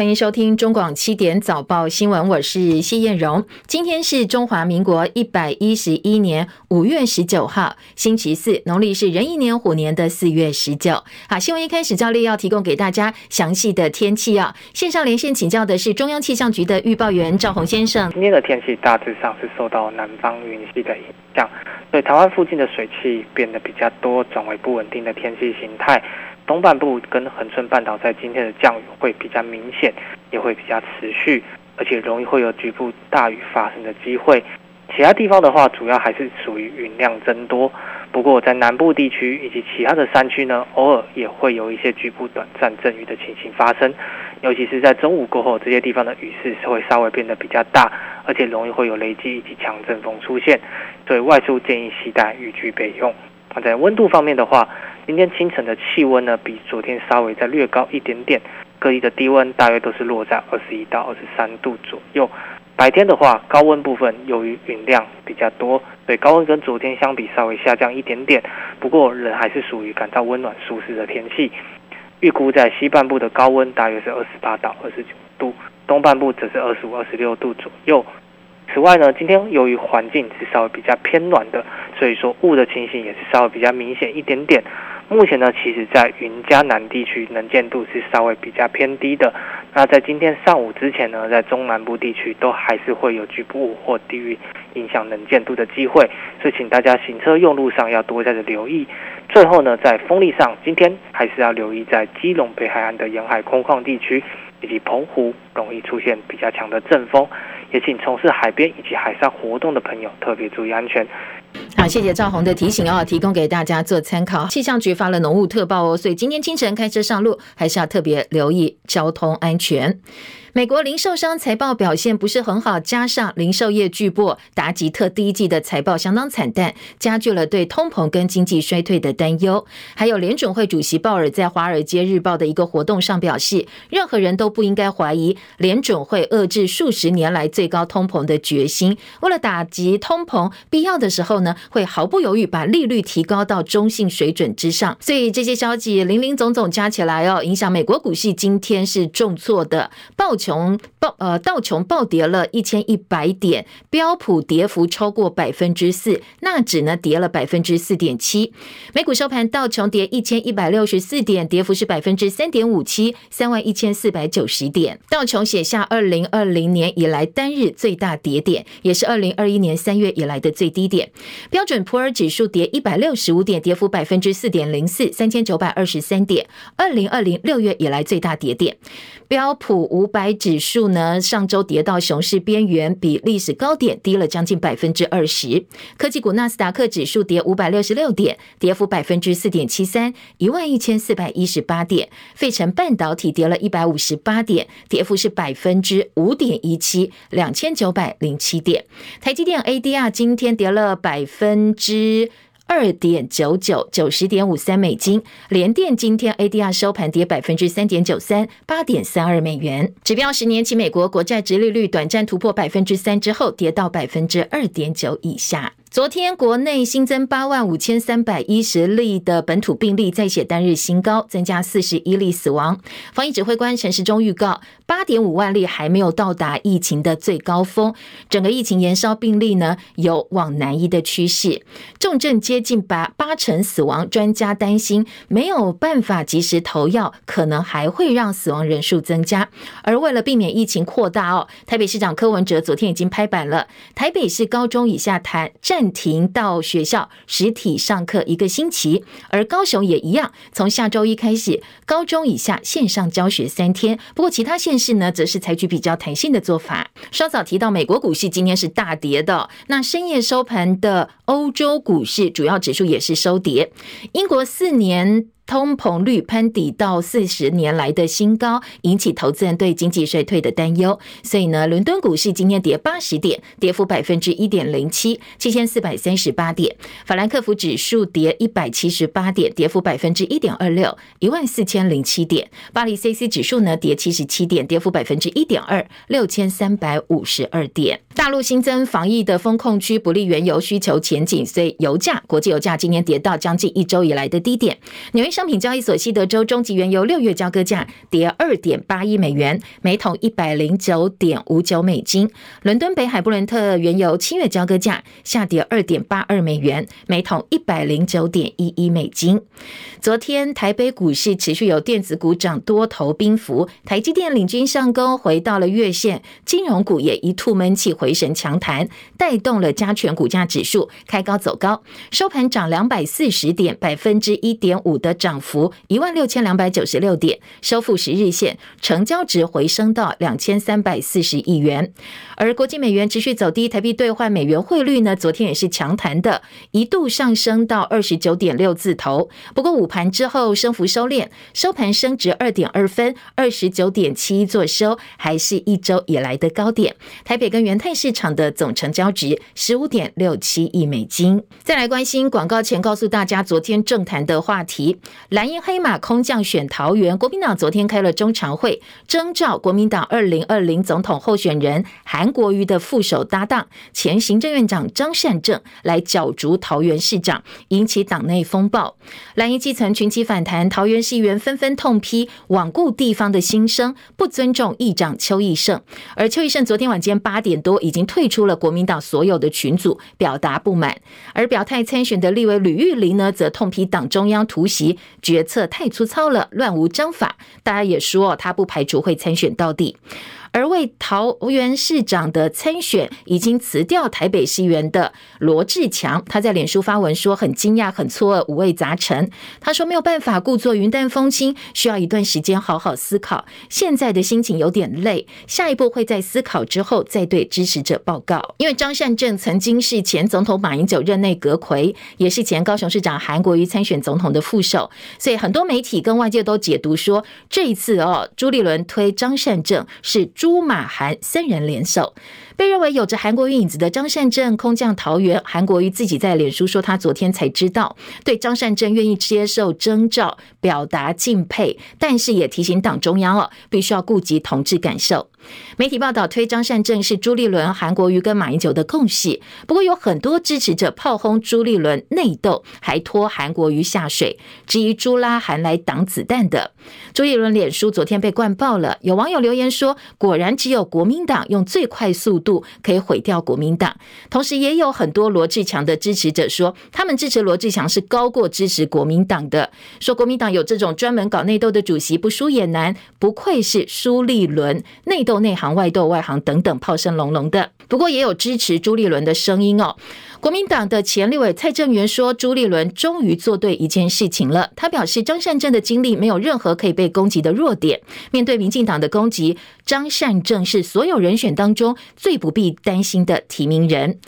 欢迎收听中广七点早报新闻，我是谢燕荣。今天是中华民国一百一十一年五月十九号，星期四，农历是壬寅年虎年的四月十九。好，新闻一开始，照例要提供给大家详细的天气啊。线上连线请教的是中央气象局的预报员赵宏先生。今天的天气大致上是受到南方云系的影响，所以台湾附近的水汽变得比较多，转为不稳定的天气形态。东半部跟恒春半岛在今天的降雨会比较明显，也会比较持续，而且容易会有局部大雨发生的机会。其他地方的话，主要还是属于云量增多。不过在南部地区以及其他的山区呢，偶尔也会有一些局部短暂阵雨的情形发生。尤其是在中午过后，这些地方的雨势是会稍微变得比较大，而且容易会有雷击以及强阵风出现。所以外出建议携带雨具备用。那在温度方面的话，今天清晨的气温呢，比昨天稍微再略高一点点，各地的低温大约都是落在二十一到二十三度左右。白天的话，高温部分由于云量比较多，所以高温跟昨天相比稍微下降一点点，不过人还是属于感到温暖舒适的天气。预估在西半部的高温大约是二十八到二十九度，东半部则是二十五、二十六度左右。此外呢，今天由于环境是稍微比较偏暖的，所以说雾的情形也是稍微比较明显一点点。目前呢，其实在云嘉南地区能见度是稍微比较偏低的。那在今天上午之前呢，在中南部地区都还是会有局部或低云影响能见度的机会，所以请大家行车用路上要多加的留意。最后呢，在风力上，今天还是要留意在基隆北海岸的沿海空旷地区以及澎湖容易出现比较强的阵风。也请从事海边以及海上活动的朋友特别注意安全。好，谢谢赵红的提醒哦，提供给大家做参考。气象局发了浓雾特报哦，所以今天清晨开车上路还是要特别留意交通安全。美国零售商财报表现不是很好，加上零售业巨擘达吉特第一季的财报相当惨淡，加剧了对通膨跟经济衰退的担忧。还有联准会主席鲍尔在《华尔街日报》的一个活动上表示，任何人都不应该怀疑联准会遏制数十年来最高通膨的决心。为了打击通膨，必要的时候呢，会毫不犹豫把利率提高到中性水准之上。所以这些消息林林总总加起来哦，影响美国股市今天是重挫的。报琼暴呃道琼暴跌了一千一百点，标普跌幅超过百分之四，纳指呢跌了百分之四点七。美股收盘，道琼跌一千一百六十四点，跌幅是百分之三点五七，三万一千四百九十点。道琼写下二零二零年以来单日最大跌点，也是二零二一年三月以来的最低点。标准普尔指数跌一百六十五点，跌幅百分之四点零四，三千九百二十三点，二零二零六月以来最大跌点。标普五百指数呢，上周跌到熊市边缘，比历史高点低了将近百分之二十。科技股纳斯达克指数跌五百六十六点，跌幅百分之四点七三，一万一千四百一十八点。费城半导体跌了一百五十八点，跌幅是百分之五点一七，两千九百零七点。台积电 ADR 今天跌了百分之。二点九九九十点五三美金，联电今天 ADR 收盘跌百分之三点九三，八点三二美元。指标十年期美国国债殖利率短暂突破百分之三之后，跌到百分之二点九以下。昨天国内新增八万五千三百一十例的本土病例，再写单日新高，增加四十一例死亡。防疫指挥官陈时中预告，八点五万例还没有到达疫情的最高峰，整个疫情延烧病例呢有往南移的趋势，重症接近八八成死亡。专家担心没有办法及时投药，可能还会让死亡人数增加。而为了避免疫情扩大哦，台北市长柯文哲昨天已经拍板了，台北市高中以下谈战。暂停到学校实体上课一个星期，而高雄也一样，从下周一开始，高中以下线上教学三天。不过其他县市呢，则是采取比较弹性的做法。稍早提到，美国股市今天是大跌的，那深夜收盘的欧洲股市主要指数也是收跌。英国四年。通膨率攀底到四十年来的新高，引起投资人对经济衰退的担忧。所以呢，伦敦股市今天跌八十点，跌幅百分之一点零七，七千四百三十八点。法兰克福指数跌一百七十八点，跌幅百分之一点二六，一万四千零七点。巴黎 C C 指数呢跌七十七点，跌幅百分之一点二，六千三百五十二点。大陆新增防疫的风控区，不利原油需求前景，所以油价，国际油价今天跌到将近一周以来的低点。纽约商品交易所西德州中级原油六月交割价跌二点八一美元，每桶一百零九点五九美金。伦敦北海布伦特原油七月交割价下跌二点八二美元，每桶一百零九点一一美金。昨天台北股市持续有电子股涨多头兵符，台积电领军上攻，回到了月线，金融股也一吐闷气回神强弹，带动了加权股价指数开高走高，收盘涨两百四十点，百分之一点五的涨涨幅，一万六千两百九十六点，收复十日线，成交值回升到两千三百四十亿元。而国际美元持续走低，台币兑换美元汇率呢，昨天也是强弹的，一度上升到二十九点六字头。不过午盘之后升幅收敛，收盘升值二点二分，二十九点七一做收，还是一周以来的高点。台北跟元泰市场的总成交值十五点六七亿美金。再来关心广告前告诉大家，昨天政坛的话题：蓝营黑马空降选桃园，国民党昨天开了中常会，征召国民党二零二零总统候选人韩。国瑜的副手搭档前行政院长张善政来角逐桃园市长，引起党内风暴。蓝营基层群起反弹，桃园市议员纷纷痛批罔顾地方的心声，不尊重议长邱奕胜。而邱奕胜昨天晚间八点多已经退出了国民党所有的群组，表达不满。而表态参选的立委吕玉玲呢，则痛批党中央突袭决策太粗糙了，乱无章法。大家也说他不排除会参选到底。而为桃园市长的参选已经辞掉台北市议员的罗志强，他在脸书发文说很惊讶、很错愕、五味杂陈。他说没有办法故作云淡风轻，需要一段时间好好思考。现在的心情有点累，下一步会在思考之后再对支持者报告。因为张善政曾经是前总统马英九任内阁魁，也是前高雄市长韩国瑜参选总统的副手，所以很多媒体跟外界都解读说，这一次哦，朱立伦推张善政是。朱马韩三人联手。被认为有着韩国瑜影子的张善政空降桃园，韩国瑜自己在脸书说，他昨天才知道，对张善政愿意接受征召表达敬佩，但是也提醒党中央了，必须要顾及同志感受。媒体报道推张善政是朱立伦、韩国瑜跟马英九的共系，不过有很多支持者炮轰朱立伦内斗，还拖韩国瑜下水，质疑朱拉韩来挡子弹的。朱立伦脸书昨天被灌爆了，有网友留言说，果然只有国民党用最快速度。可以毁掉国民党，同时也有很多罗志强的支持者说，他们支持罗志强是高过支持国民党的。说国民党有这种专门搞内斗的主席，不输也难，不愧是苏立伦，内斗斗内行，外斗外行等等，炮声隆隆的。不过也有支持朱立伦的声音哦。国民党的前立委蔡正元说，朱立伦终于做对一件事情了。他表示，张善政的经历没有任何可以被攻击的弱点。面对民进党的攻击，张善政是所有人选当中最不必担心的提名人。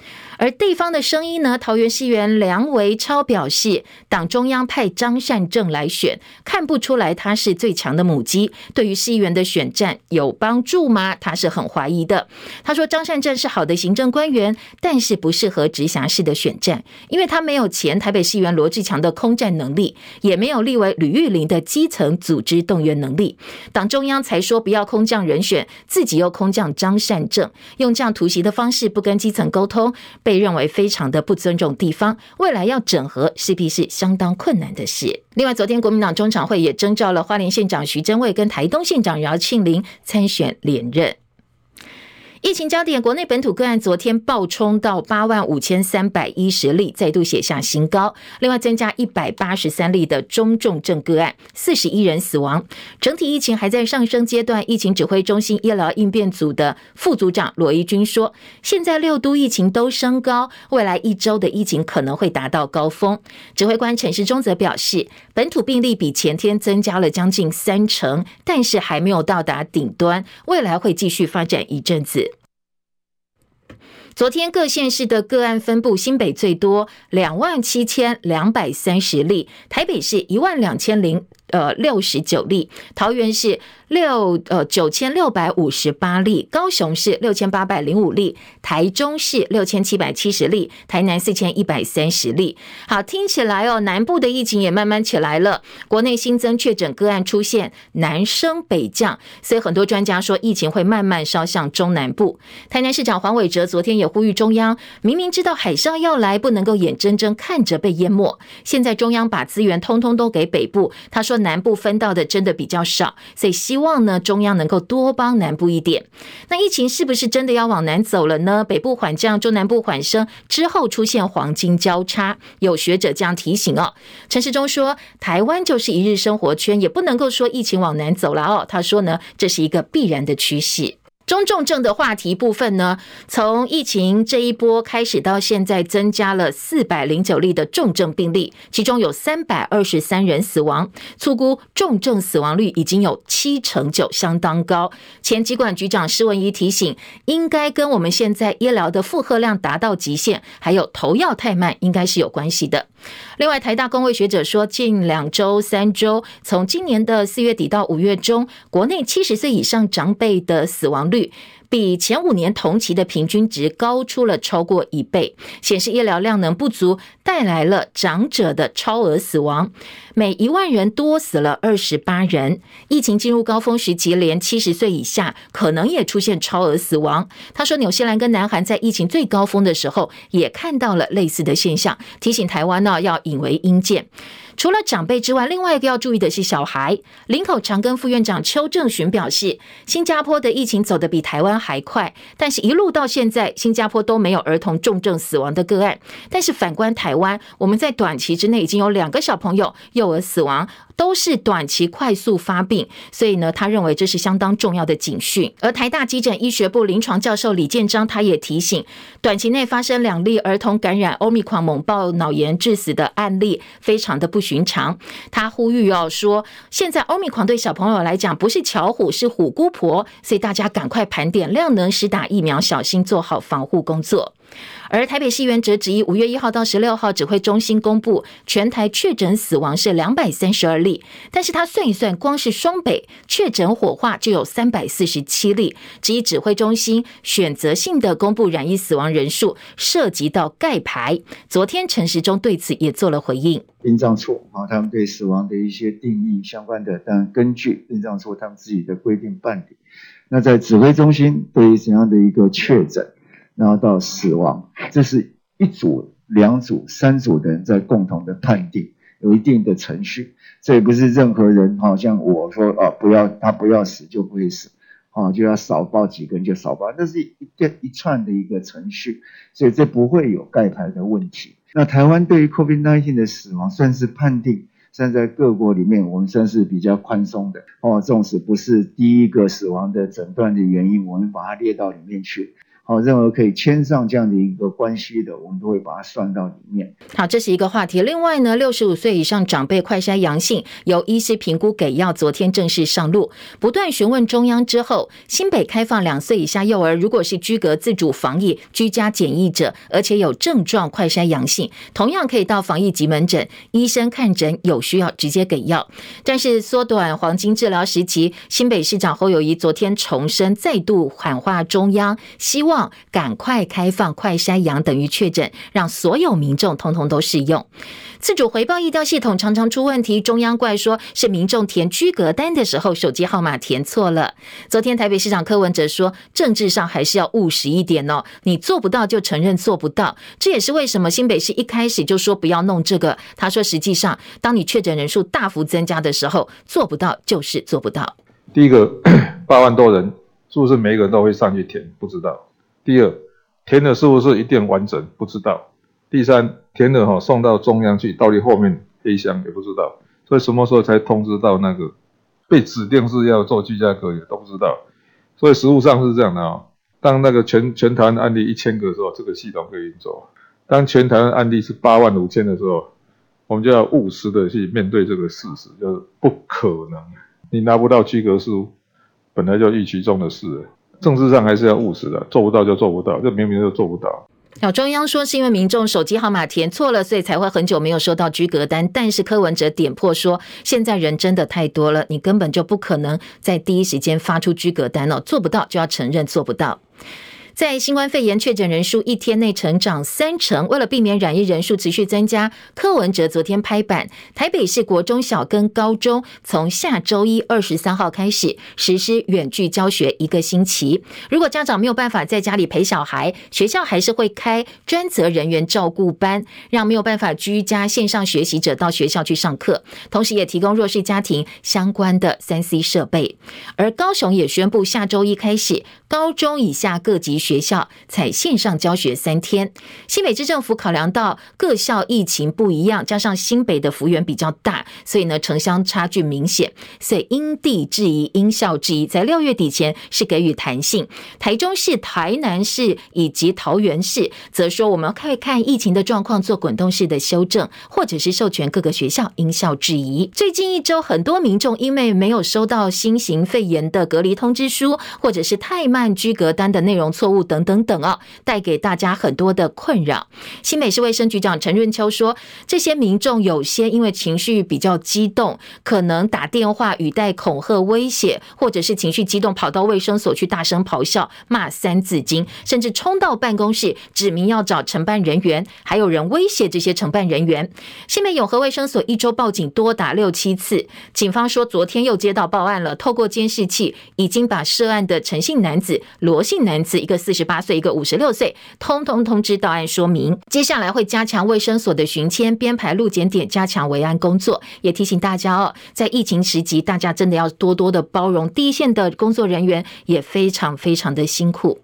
而地方的声音呢？桃园市议员梁维超表示，党中央派张善政来选，看不出来他是最强的母鸡。对于市议员的选战有帮助吗？他是很怀疑的。他说，张善政是好的行政官员，但是不适合直辖市的选战，因为他没有前台北市议员罗志强的空战能力，也没有立委吕玉玲的基层组织动员能力。党中央才说不要空降人选，自己又空降张善政，用这样突袭的方式不跟基层沟通，被。被认为非常的不尊重地方，未来要整合势必是相当困难的事。另外，昨天国民党中常会也征召了花莲县长徐祯蔚跟台东县长姚庆林参选连任。疫情焦点，国内本土个案昨天暴冲到八万五千三百一十例，再度写下新高。另外增加一百八十三例的中重症个案，四十一人死亡。整体疫情还在上升阶段。疫情指挥中心医疗应变组的副组长罗一军说：“现在六都疫情都升高，未来一周的疫情可能会达到高峰。”指挥官陈时中则表示，本土病例比前天增加了将近三成，但是还没有到达顶端，未来会继续发展一阵子。昨天各县市的个案分布，新北最多两万七千两百三十例，台北市一万两千零呃六十九例，桃园是六呃九千六百五十八例，高雄是六千八百零五例，台中是六千七百七十例，台南四千一百三十例。好，听起来哦，南部的疫情也慢慢起来了，国内新增确诊个案出现南升北降，所以很多专家说疫情会慢慢烧向中南部。台南市长黄伟哲昨天也呼吁中央，明明知道海啸要来，不能够眼睁睁看着被淹没。现在中央把资源通通都给北部，他说南部分到的真的比较少，所以希望呢中央能够多帮南部一点。那疫情是不是真的要往南走了呢？北部缓降，中南部缓升之后出现黄金交叉，有学者这样提醒哦。陈世忠说，台湾就是一日生活圈，也不能够说疫情往南走了哦。他说呢，这是一个必然的趋势。中重症的话题部分呢，从疫情这一波开始到现在，增加了四百零九例的重症病例，其中有三百二十三人死亡，粗估重症死亡率已经有七成九，相当高。前疾管局长施文仪提醒，应该跟我们现在医疗的负荷量达到极限，还有投药太慢，应该是有关系的。另外，台大公卫学者说，近两周、三周，从今年的四月底到五月中，国内七十岁以上长辈的死亡率，比前五年同期的平均值高出了超过一倍，显示医疗量能不足，带来了长者的超额死亡，每一万人多死了二十八人。疫情进入高峰时期，连七十岁以下可能也出现超额死亡。他说，纽西兰跟南韩在疫情最高峰的时候也看到了类似的现象，提醒台湾呢要引为鹰鉴。除了长辈之外，另外一个要注意的是小孩。林口长庚副院长邱正寻表示，新加坡的疫情走得比台湾还快，但是一路到现在，新加坡都没有儿童重症死亡的个案。但是反观台湾，我们在短期之内已经有两个小朋友幼儿死亡。都是短期快速发病，所以呢，他认为这是相当重要的警讯。而台大急诊医学部临床教授李建章，他也提醒，短期内发生两例儿童感染欧米狂猛暴脑炎致死的案例，非常的不寻常。他呼吁要说，现在欧米狂对小朋友来讲不是巧虎，是虎姑婆，所以大家赶快盘点量能，施打疫苗，小心做好防护工作。而台北市议员则指，五月一号到十六号，指挥中心公布全台确诊死亡是两百三十二例，但是他算一算，光是双北确诊火化就有三百四十七例。指指挥中心选择性的公布染疫死亡人数，涉及到盖牌。昨天陈时中对此也做了回应。殡葬处啊，他们对死亡的一些定义相关的，但根据殡葬处他们自己的规定办理。那在指挥中心对于怎样的一个确诊？然后到死亡，这是一组、两组、三组的人在共同的判定，有一定的程序。这也不是任何人，好像我说啊，不要他不要死就不会死，啊，就要少报几个人就少报，那是一个一串的一个程序，所以这不会有盖牌的问题。那台湾对于 COVID-19 的死亡算是判定，算在各国里面我们算是比较宽松的哦，纵使不是第一个死亡的诊断的原因，我们把它列到里面去。好，任何可以牵上这样的一个关系的，我们都会把它算到里面。好，这是一个话题。另外呢，六十五岁以上长辈快筛阳性，由医师评估给药，昨天正式上路。不断询问中央之后，新北开放两岁以下幼儿，如果是居隔自主防疫、居家检疫者，而且有症状快筛阳性，同样可以到防疫急门诊，医生看诊有需要直接给药。但是缩短黄金治疗时期，新北市长侯友谊昨天重申，再度喊话中央，希望。望赶快开放快筛阳等于确诊，让所有民众通通都适用。自主回报疫调系统常常出问题，中央怪说是民众填居隔单的时候手机号码填错了。昨天台北市长柯文哲说，政治上还是要务实一点哦，你做不到就承认做不到。这也是为什么新北市一开始就说不要弄这个。他说，实际上当你确诊人数大幅增加的时候，做不到就是做不到。第一个八万多人，是不是每一个人都会上去填？不知道。第二，填的是不是一定完整？不知道。第三，填的哈送到中央去，到底后面黑箱也不知道。所以什么时候才通知到那个被指定是要做居家隔离都不知道。所以实务上是这样的啊。当那个全全台案例一千个的时候，这个系统可以运作；当全台湾案例是八万五千的时候，我们就要务实的去面对这个事实，就是不可能，你拿不到居格书，本来就预期中的事。政治上还是要务实的，做不到就做不到，这明明就做不到。中央说是因为民众手机号码填错了，所以才会很久没有收到居格单。但是柯文哲点破说，现在人真的太多了，你根本就不可能在第一时间发出居格单哦，做不到就要承认做不到。在新冠肺炎确诊人数一天内成长三成，为了避免染疫人数持续增加，柯文哲昨天拍板，台北市国中小跟高中从下周一二十三号开始实施远距教学一个星期。如果家长没有办法在家里陪小孩，学校还是会开专责人员照顾班，让没有办法居家线上学习者到学校去上课，同时也提供弱势家庭相关的三 C 设备。而高雄也宣布，下周一开始，高中以下各级学校采线上教学三天，新北市政府考量到各校疫情不一样，加上新北的幅员比较大，所以呢城乡差距明显，所以因地制宜、因校制宜，在六月底前是给予弹性。台中市、台南市以及桃园市则说，我们可以看疫情的状况做滚动式的修正，或者是授权各个学校因校制宜。最近一周，很多民众因为没有收到新型肺炎的隔离通知书，或者是太慢居隔单的内容错物。等等等啊，带给大家很多的困扰。新北市卫生局长陈润秋说，这些民众有些因为情绪比较激动，可能打电话语带恐吓威胁，或者是情绪激动跑到卫生所去大声咆哮骂三字经，甚至冲到办公室指明要找承办人员，还有人威胁这些承办人员。新北永和卫生所一周报警多达六七次，警方说昨天又接到报案了，透过监视器已经把涉案的陈姓男子、罗姓男子一个。四十八岁，一个五十六岁，通通通知到案说明。接下来会加强卫生所的巡签、编排路检点，加强维安工作。也提醒大家哦，在疫情时期，大家真的要多多的包容，第一线的工作人员也非常非常的辛苦。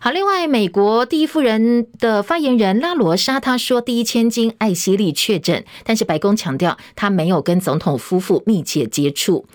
好，另外，美国第一夫人的发言人拉罗莎她说，第一千金艾希莉确诊，但是白宫强调她没有跟总统夫妇密切接触。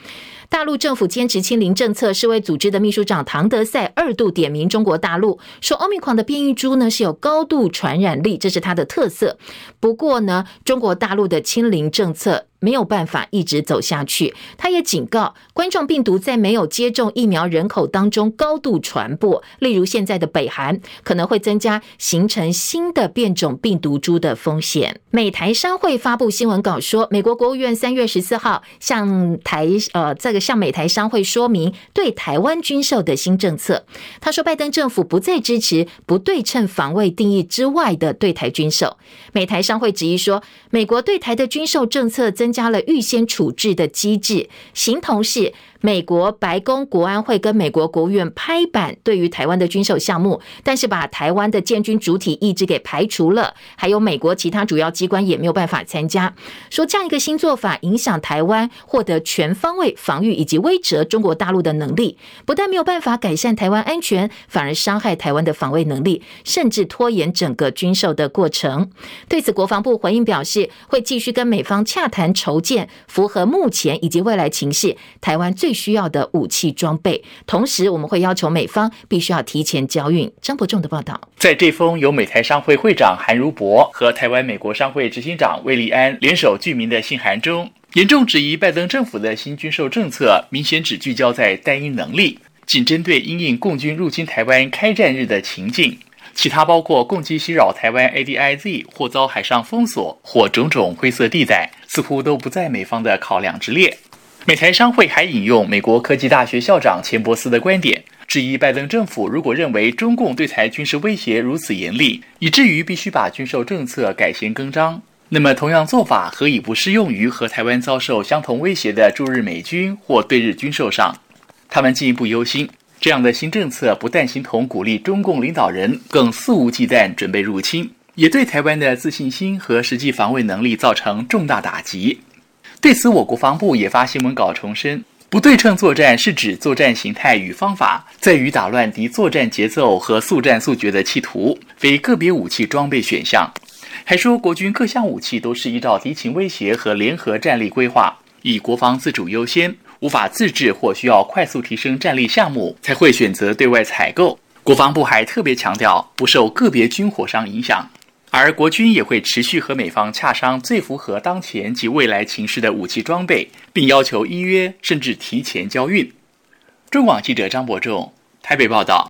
大陆政府坚持清零政策，世卫组织的秘书长唐德赛二度点名中国大陆，说奥密克戎的变异株呢是有高度传染力，这是它的特色。不过呢，中国大陆的清零政策。没有办法一直走下去。他也警告，冠状病毒在没有接种疫苗人口当中高度传播，例如现在的北韩，可能会增加形成新的变种病毒株的风险。美台商会发布新闻稿说，美国国务院三月十四号向台呃这个向美台商会说明对台湾军售的新政策。他说，拜登政府不再支持不对称防卫定义之外的对台军售。美台商会质疑说，美国对台的军售政策增增加了预先处置的机制，形同是。美国白宫国安会跟美国国务院拍板，对于台湾的军售项目，但是把台湾的建军主体意志给排除了，还有美国其他主要机关也没有办法参加。说这样一个新做法，影响台湾获得全方位防御以及威慑中国大陆的能力，不但没有办法改善台湾安全，反而伤害台湾的防卫能力，甚至拖延整个军售的过程。对此，国防部回应表示，会继续跟美方洽谈筹建符合目前以及未来情势台湾最最需要的武器装备，同时我们会要求美方必须要提前交运。张伯仲的报道，在这封由美台商会会长韩如博和台湾美国商会执行长魏立安联手具名的信函中，严重质疑拜登政府的新军售政策，明显只聚焦在单一能力，仅针对因应共军入侵台湾开战日的情境，其他包括共机袭扰台湾 ADIZ 或遭海上封锁或种种灰色地带，似乎都不在美方的考量之列。美台商会还引用美国科技大学校长钱伯斯的观点，质疑拜登政府如果认为中共对台军事威胁如此严厉，以至于必须把军售政策改弦更张，那么同样做法何以不适用于和台湾遭受相同威胁的驻日美军或对日军售上？他们进一步忧心，这样的新政策不但形同鼓励中共领导人更肆无忌惮准备入侵，也对台湾的自信心和实际防卫能力造成重大打击。对此，我国防部也发新闻稿重申，不对称作战是指作战形态与方法在于打乱敌作战节奏和速战速决的企图，非个别武器装备选项。还说，国军各项武器都是依照敌情威胁和联合战力规划，以国防自主优先，无法自制或需要快速提升战力项目才会选择对外采购。国防部还特别强调，不受个别军火商影响。而国军也会持续和美方洽商最符合当前及未来情势的武器装备，并要求依约甚至提前交运。中广记者张伯仲台北报道。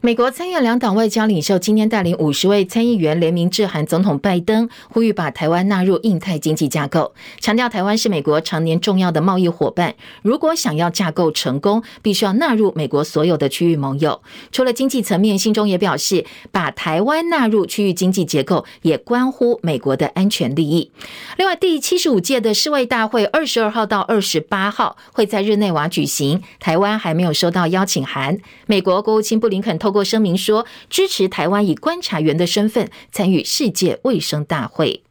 美国参院两党外交领袖今天带领五十位参议员联名致函总统拜登，呼吁把台湾纳入印太经济架构，强调台湾是美国常年重要的贸易伙伴。如果想要架构成功，必须要纳入美国所有的区域盟友。除了经济层面，信中也表示，把台湾纳入区域经济结构也关乎美国的安全利益。另外，第七十五届的世卫大会二十二号到二十八号会在日内瓦举行，台湾还没有收到邀请函。美国国务卿布林肯透过声明说，支持台湾以观察员的身份参与世界卫生大会。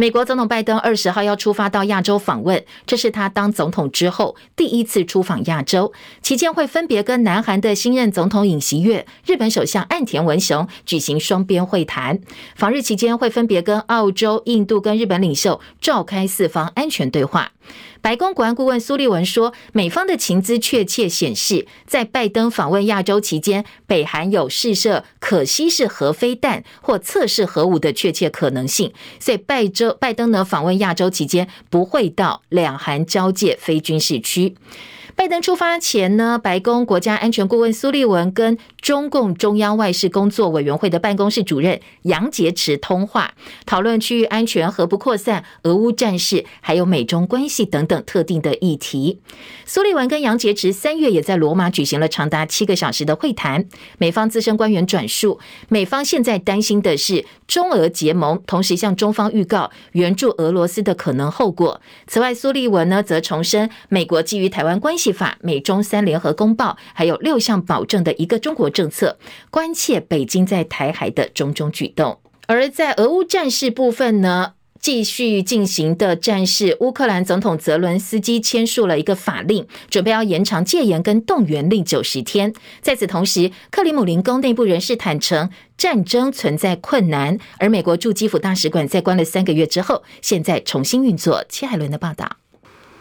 美国总统拜登二十号要出发到亚洲访问，这是他当总统之后第一次出访亚洲，期间会分别跟南韩的新任总统尹锡悦、日本首相岸田文雄举行双边会谈。访日期间会分别跟澳洲、印度跟日本领袖召开四方安全对话。白宫国安顾问苏利文说，美方的情资确切显示，在拜登访问亚洲期间，北韩有试射可携式核飞弹或测试核武的确切可能性。所以，拜拜登呢访问亚洲期间，不会到两韩交界非军事区。拜登出发前呢，白宫国家安全顾问苏利文跟中共中央外事工作委员会的办公室主任杨洁篪通话，讨论区域安全、核不扩散、俄乌战事，还有美中关系等等特定的议题。苏利文跟杨洁篪三月也在罗马举行了长达七个小时的会谈。美方资深官员转述，美方现在担心的是中俄结盟，同时向中方预告援助俄罗斯的可能后果。此外，苏利文呢则重申，美国基于台湾关系法、美中三联合公报，还有六项保证的一个中国政策，关切北京在台海的种种举动。而在俄乌战事部分呢，继续进行的战事，乌克兰总统泽伦斯基签署了一个法令，准备要延长戒严跟动员令九十天。在此同时，克里姆林宫内部人士坦承，战争存在困难，而美国驻基辅大使馆在关了三个月之后，现在重新运作。切海伦的报道。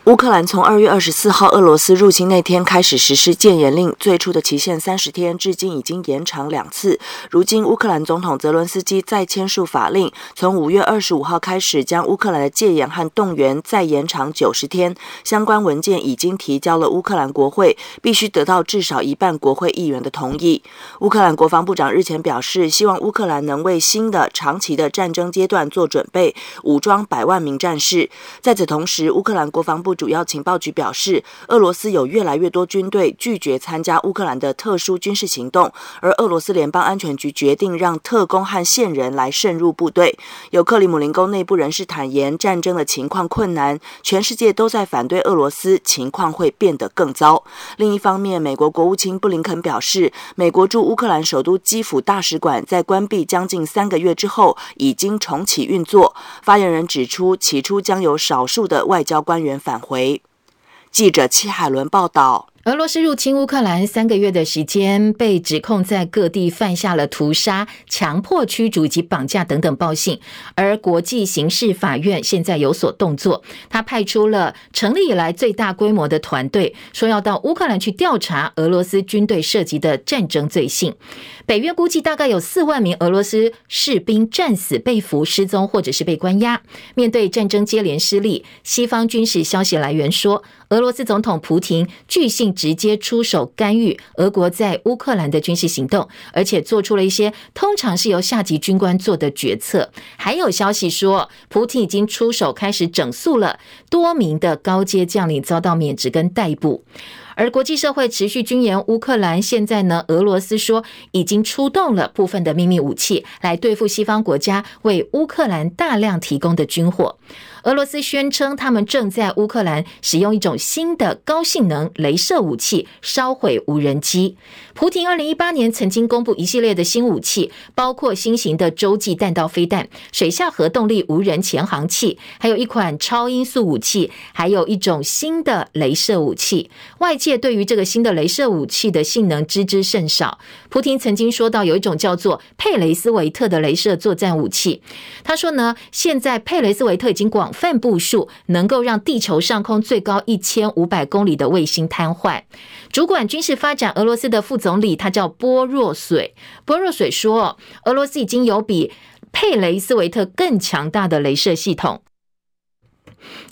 乌克兰从二月二十四号俄罗斯入侵那天开始实施戒严令，最初的期限三十天，至今已经延长两次。如今，乌克兰总统泽伦斯基再签署法令，从五月二十五号开始，将乌克兰的戒严和动员再延长九十天。相关文件已经提交了乌克兰国会，必须得到至少一半国会议员的同意。乌克兰国防部长日前表示，希望乌克兰能为新的长期的战争阶段做准备，武装百万名战士。在此同时，乌克兰国防部主要情报局表示，俄罗斯有越来越多军队拒绝参加乌克兰的特殊军事行动，而俄罗斯联邦安全局决定让特工和线人来渗入部队。有克里姆林宫内部人士坦言，战争的情况困难，全世界都在反对俄罗斯，情况会变得更糟。另一方面，美国国务卿布林肯表示，美国驻乌克兰首都基辅大使馆在关闭将近三个月之后，已经重启运作。发言人指出，起初将有少数的外交官员返回。记者戚海伦报道。俄罗斯入侵乌克兰三个月的时间，被指控在各地犯下了屠杀、强迫驱逐以及绑架等等暴行。而国际刑事法院现在有所动作，他派出了成立以来最大规模的团队，说要到乌克兰去调查俄罗斯军队涉及的战争罪行。北约估计大概有四万名俄罗斯士兵战死、被俘、失踪或者是被关押。面对战争接连失利，西方军事消息来源说，俄罗斯总统普京据信直接出手干预俄国在乌克兰的军事行动，而且做出了一些通常是由下级军官做的决策。还有消息说，普京已经出手开始整肃了多名的高阶将领遭到免职跟逮捕。而国际社会持续军援乌克兰，现在呢，俄罗斯说已经出动了部分的秘密武器来对付西方国家为乌克兰大量提供的军火。俄罗斯宣称，他们正在乌克兰使用一种新的高性能镭射武器烧毁无人机。普亭二零一八年曾经公布一系列的新武器，包括新型的洲际弹道飞弹、水下核动力无人潜航器，还有一款超音速武器，还有一种新的镭射武器。外界对于这个新的镭射武器的性能知之甚少。普亭曾经说到，有一种叫做佩雷斯维特的镭射作战武器。他说呢，现在佩雷斯维特已经广泛部署，能够让地球上空最高一千五百公里的卫星瘫痪。主管军事发展俄罗斯的副总理，他叫波若水。波若水说，俄罗斯已经有比佩雷斯维特更强大的镭射系统。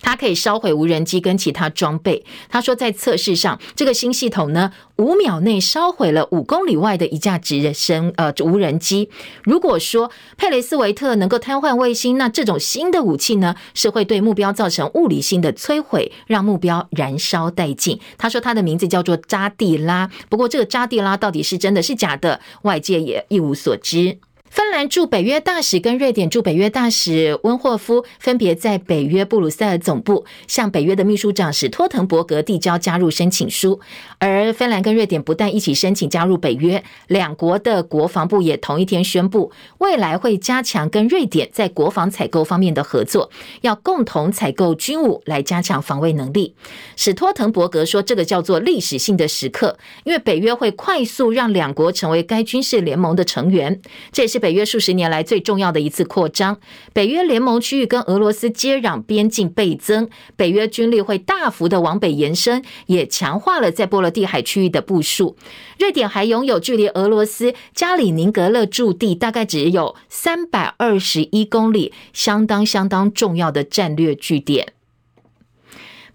它可以烧毁无人机跟其他装备。他说，在测试上，这个新系统呢，五秒内烧毁了五公里外的一架直升呃无人机。如果说佩雷斯维特能够瘫痪卫星，那这种新的武器呢，是会对目标造成物理性的摧毁，让目标燃烧殆尽。他说，他的名字叫做扎蒂拉。不过，这个扎蒂拉到底是真的是假的，外界也一无所知。芬兰驻北约大使跟瑞典驻北约大使温霍夫分别在北约布鲁塞尔总部向北约的秘书长史托滕伯格递交加入申请书，而芬兰跟瑞典不但一起申请加入北约，两国的国防部也同一天宣布，未来会加强跟瑞典在国防采购方面的合作，要共同采购军武来加强防卫能力。史托滕伯格说，这个叫做历史性的时刻，因为北约会快速让两国成为该军事联盟的成员，这也是。北约数十年来最重要的一次扩张，北约联盟区域跟俄罗斯接壤，边境倍增，北约军力会大幅的往北延伸，也强化了在波罗的海区域的部署。瑞典还拥有距离俄罗斯加里宁格勒驻地大概只有三百二十一公里，相当相当重要的战略据点。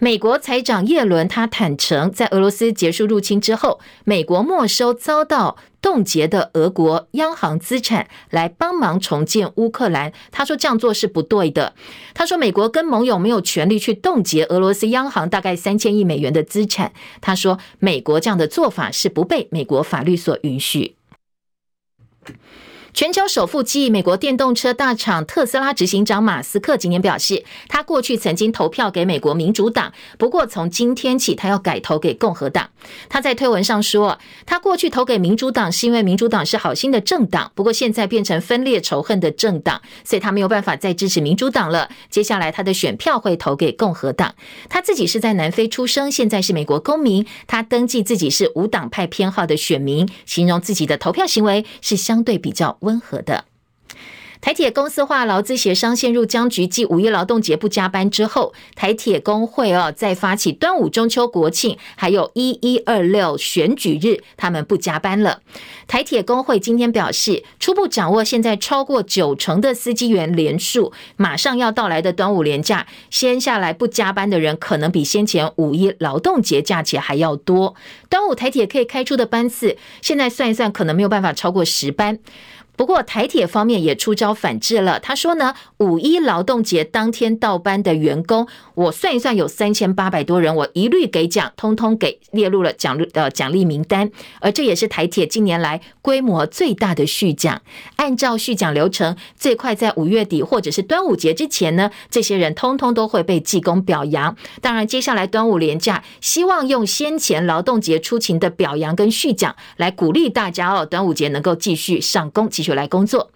美国财长耶伦他坦承，在俄罗斯结束入侵之后，美国没收遭到冻结的俄国央行资产，来帮忙重建乌克兰。他说这样做是不对的。他说美国跟盟友没有权利去冻结俄罗斯央行大概三千亿美元的资产。他说美国这样的做法是不被美国法律所允许。全球首富之一，美国电动车大厂特斯拉执行长马斯克今年表示，他过去曾经投票给美国民主党，不过从今天起，他要改投给共和党。他在推文上说，他过去投给民主党是因为民主党是好心的政党，不过现在变成分裂仇恨的政党，所以他没有办法再支持民主党了。接下来他的选票会投给共和党。他自己是在南非出生，现在是美国公民。他登记自己是无党派偏好的选民，形容自己的投票行为是相对比较温和的。台铁公司化劳资协商陷入僵局，继五一劳动节不加班之后，台铁工会哦再发起端午、中秋、国庆，还有一一二六选举日，他们不加班了。台铁工会今天表示，初步掌握现在超过九成的司机员连数，马上要到来的端午连假，先下来不加班的人，可能比先前五一劳动节假期还要多。端午台铁可以开出的班次，现在算一算，可能没有办法超过十班。不过台铁方面也出招反制了，他说呢，五一劳动节当天到班的员工，我算一算有三千八百多人，我一律给奖，通通给列入了奖呃奖励名单，而这也是台铁近年来规模最大的续奖。按照续奖流程，最快在五月底或者是端午节之前呢，这些人通通都会被记功表扬。当然，接下来端午连假，希望用先前劳动节出勤的表扬跟续奖来鼓励大家哦，端午节能够继续上工。继续来工作。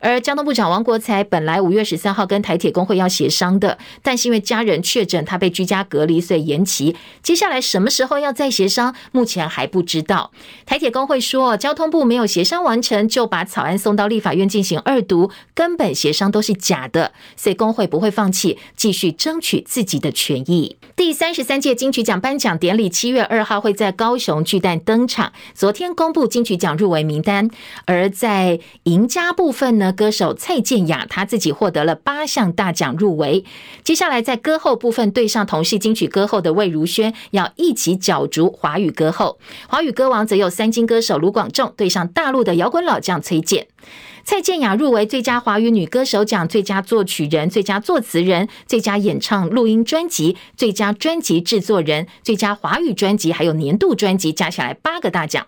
而交通部长王国材本来五月十三号跟台铁工会要协商的，但是因为家人确诊，他被居家隔离，所以延期。接下来什么时候要再协商，目前还不知道。台铁工会说，交通部没有协商完成就把草案送到立法院进行二读，根本协商都是假的，所以工会不会放弃，继续争取自己的权益。第三十三届金曲奖颁奖典礼七月二号会在高雄巨蛋登场，昨天公布金曲奖入围名单，而在赢家部分呢？歌手蔡健雅，她自己获得了八项大奖入围。接下来在歌后部分对上同是金曲歌后的魏如萱，要一起角逐华语歌后。华语歌王则有三金歌手卢广仲对上大陆的摇滚老将崔健。蔡健雅入围最佳华语女歌手奖、最佳作曲人、最佳作词人、最佳演唱录音专辑、最佳专辑制作人、最佳华语专辑，还有年度专辑，加起来八个大奖。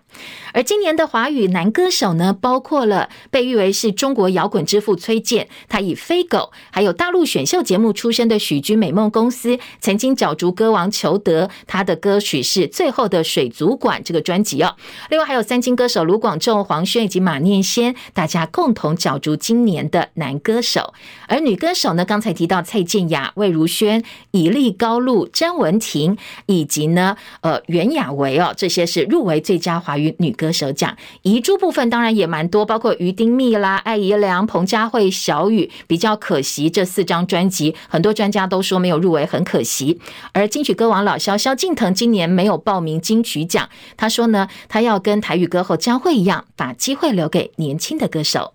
而今年的华语男歌手呢，包括了被誉为是中国摇滚之父崔健，他以飞狗，还有大陆选秀节目出身的许君美梦公司，曾经角逐歌王裘德，他的歌曲是最后的水族馆这个专辑哦。另外还有三金歌手卢广仲、黄轩以及马念先，大家共。共同角逐今年的男歌手，而女歌手呢？刚才提到蔡健雅、魏如萱、以莉高露、詹雯婷，以及呢，呃，袁娅维哦，这些是入围最佳华语女歌手奖。遗珠部分当然也蛮多，包括于丁密啦、艾怡良、彭佳慧、小雨。比较可惜，这四张专辑，很多专家都说没有入围，很可惜。而金曲歌王老萧萧敬腾今年没有报名金曲奖，他说呢，他要跟台语歌后江蕙一样，把机会留给年轻的歌手。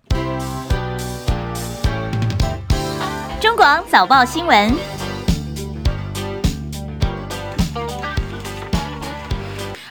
广早报新闻。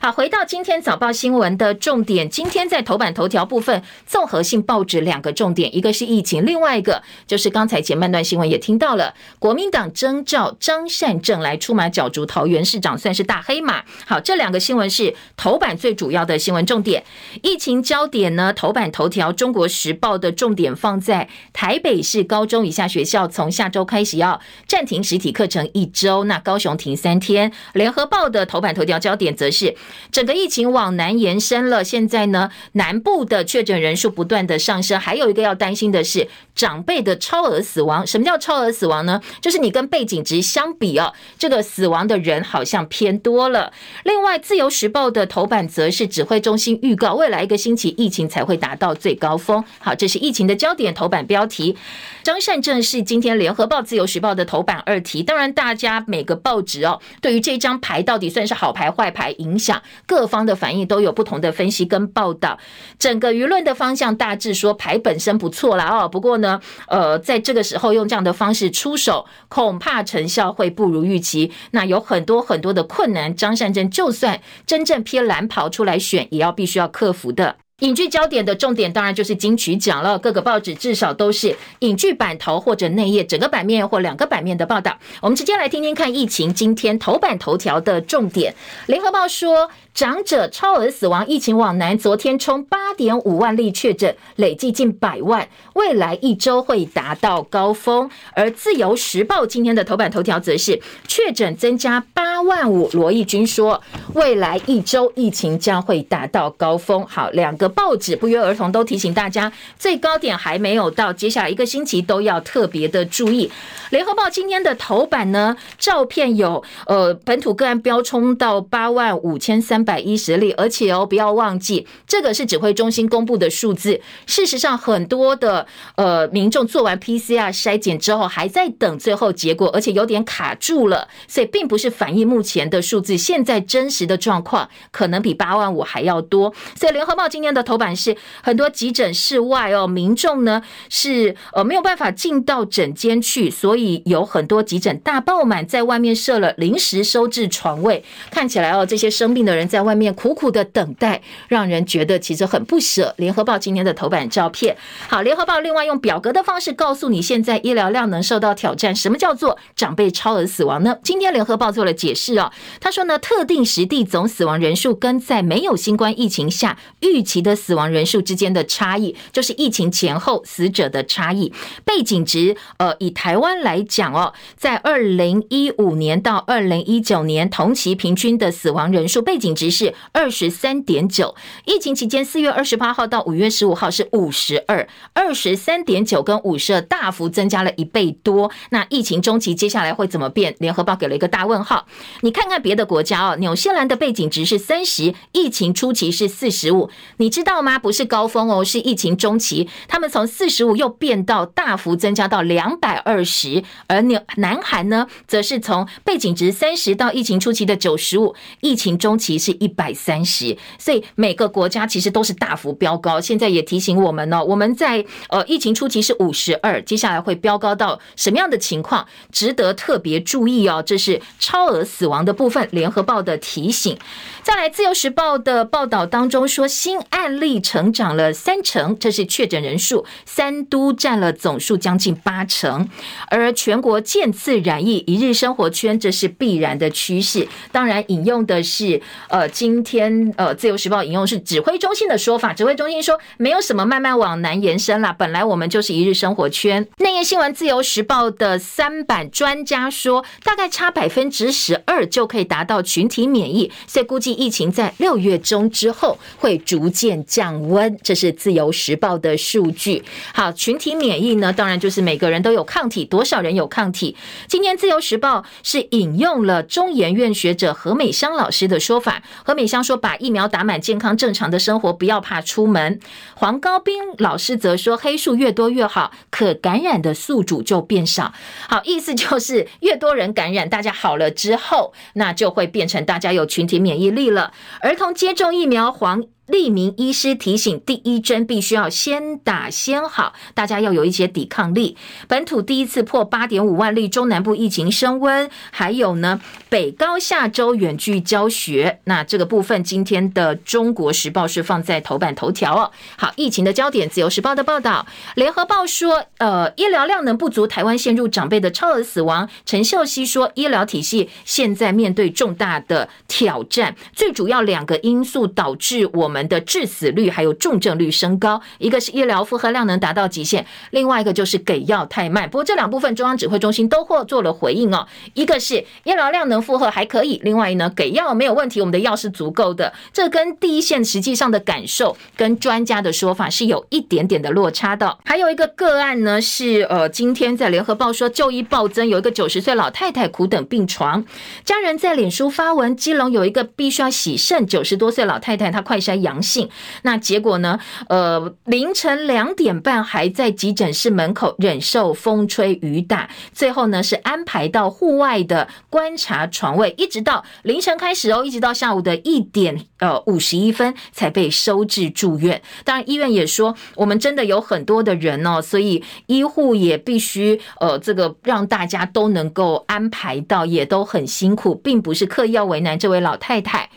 好，回到今天早报新闻的重点，今天在头版头条部分，综合性报纸两个重点，一个是疫情，另外一个就是刚才前半段新闻也听到了，国民党征召张善政来出马角逐桃园市长，算是大黑马。好，这两个新闻是头版最主要的新闻重点。疫情焦点呢，头版头条，《中国时报》的重点放在台北市高中以下学校从下周开始要暂停实体课程一周，那高雄停三天。联合报的头版头条焦点则是整个疫情往南延伸了，现在呢，南部的确诊人数不断的上升，还有一个要担心的是长辈的超额死亡。什么叫超额死亡呢？就是你跟背景值相比哦，这个死亡的人好像偏多了。另外，自由时报的头版则是指挥中心预告未来一个星期疫情才会达到最高峰。好，这是疫情的焦点头版标题。张善政是今天联合报、自由时报的头版二题。当然，大家每个报纸哦，对于这张牌到底算是好牌坏牌，影响各方的反应都有不同的分析跟报道。整个舆论的方向大致说牌本身不错了哦，不过呢，呃，在这个时候用这样的方式出手，恐怕成效会不如预期。那有很多很多的困难，张善政就算真正披蓝袍出来选，也要必须要克服的。影剧焦点的重点当然就是金曲奖了，各个报纸至少都是影剧版头或者内页整个版面或两个版面的报道。我们直接来听听看疫情今天头版头条的重点。联合报说。长者超额死亡，疫情往南，昨天冲八点五万例确诊，累计近百万，未来一周会达到高峰。而自由时报今天的头版头条则是确诊增加八万五，罗义军说未来一周疫情将会达到高峰。好，两个报纸不约而同都提醒大家，最高点还没有到，接下来一个星期都要特别的注意。联合报今天的头版呢，照片有呃本土个案飙冲到八万五千三。百一十例，而且哦，不要忘记，这个是指挥中心公布的数字。事实上，很多的呃民众做完 PCR 筛检之后，还在等最后结果，而且有点卡住了，所以并不是反映目前的数字。现在真实的状况可能比八万五还要多。所以，联合报今天的头版是很多急诊室外哦，民众呢是呃没有办法进到诊间去，所以有很多急诊大爆满，在外面设了临时收治床位。看起来哦，这些生病的人在在外面苦苦的等待，让人觉得其实很不舍。联合报今天的头版照片，好，联合报另外用表格的方式告诉你，现在医疗量能受到挑战。什么叫做长辈超额死亡呢？今天联合报做了解释哦，他说呢，特定时地总死亡人数跟在没有新冠疫情下预期的死亡人数之间的差异，就是疫情前后死者的差异。背景值，呃，以台湾来讲哦，在二零一五年到二零一九年同期平均的死亡人数背景值。是二十三点九，疫情期间四月二十八号到五月十五号是五十二，二十三点九跟五十二大幅增加了一倍多。那疫情中期接下来会怎么变？联合报给了一个大问号。你看看别的国家哦，纽西兰的背景值是三十，疫情初期是四十五，你知道吗？不是高峰哦，是疫情中期，他们从四十五又变到大幅增加到两百二十。而纽南韩呢，则是从背景值三十到疫情初期的九十五，疫情中期是。一百三十，所以每个国家其实都是大幅飙高。现在也提醒我们呢，我们在呃疫情初期是五十二，接下来会飙高到什么样的情况，值得特别注意哦。这是超额死亡的部分，联合报的提醒。再来，自由时报的报道当中说，新案例成长了三成，这是确诊人数，三都占了总数将近八成，而全国渐次染疫，一日生活圈，这是必然的趋势。当然，引用的是。呃今天呃，《自由时报》引用是指挥中心的说法，指挥中心说没有什么慢慢往南延伸啦，本来我们就是一日生活圈。内页新闻，《自由时报》的三版专家说，大概差百分之十二就可以达到群体免疫，所以估计疫情在六月中之后会逐渐降温。这是《自由时报》的数据。好，群体免疫呢，当然就是每个人都有抗体，多少人有抗体？今天《自由时报》是引用了中研院学者何美香老师的说法。何美香说：“把疫苗打满，健康正常的生活，不要怕出门。”黄高斌老师则说：“黑数越多越好，可感染的宿主就变少。”好，意思就是越多人感染，大家好了之后，那就会变成大家有群体免疫力了。儿童接种疫苗，黄。利民医师提醒，第一针必须要先打先好，大家要有一些抵抗力。本土第一次破八点五万例，中南部疫情升温，还有呢，北高下周远距教学。那这个部分，今天的《中国时报》是放在头版头条哦。好，疫情的焦点，《自由时报》的报道，《联合报》说，呃，医疗量能不足，台湾陷入长辈的超额死亡。陈秀熙说，医疗体系现在面对重大的挑战，最主要两个因素导致我们。们的致死率还有重症率升高，一个是医疗负荷量能达到极限，另外一个就是给药太慢。不过这两部分中央指挥中心都或做了回应哦。一个是医疗量能负荷还可以，另外呢给药没有问题，我们的药是足够的。这跟第一线实际上的感受跟专家的说法是有一点点的落差的。还有一个个案呢是呃，今天在联合报说就医暴增，有一个九十岁老太太苦等病床，家人在脸书发文，基隆有一个必须要洗肾九十多岁老太太，她快筛阳性，那结果呢？呃，凌晨两点半还在急诊室门口忍受风吹雨打，最后呢是安排到户外的观察床位，一直到凌晨开始哦，一直到下午的一点呃五十一分才被收治住院。当然，医院也说我们真的有很多的人哦，所以医护也必须呃这个让大家都能够安排到，也都很辛苦，并不是刻意要为难这位老太太。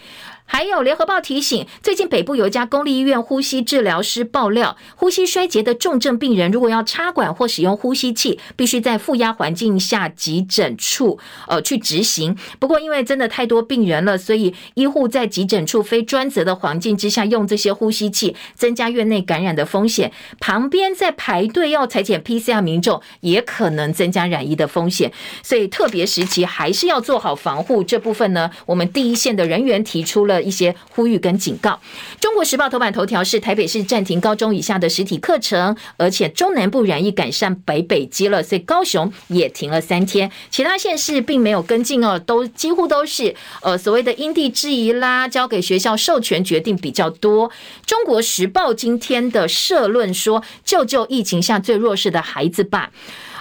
还有联合报提醒，最近北部有一家公立医院呼吸治疗师爆料，呼吸衰竭的重症病人如果要插管或使用呼吸器，必须在负压环境下急诊处呃去执行。不过因为真的太多病人了，所以医护在急诊处非专责的环境之下用这些呼吸器，增加院内感染的风险。旁边在排队要采检 PCR 民众，也可能增加染疫的风险。所以特别时期还是要做好防护。这部分呢，我们第一线的人员提出了。一些呼吁跟警告。中国时报头版头条是台北市暂停高中以下的实体课程，而且中南部染疫改善北北基了，所以高雄也停了三天。其他县市并没有跟进哦，都几乎都是呃所谓的因地制宜啦，交给学校授权决定比较多。中国时报今天的社论说：“救救疫情下最弱势的孩子吧。”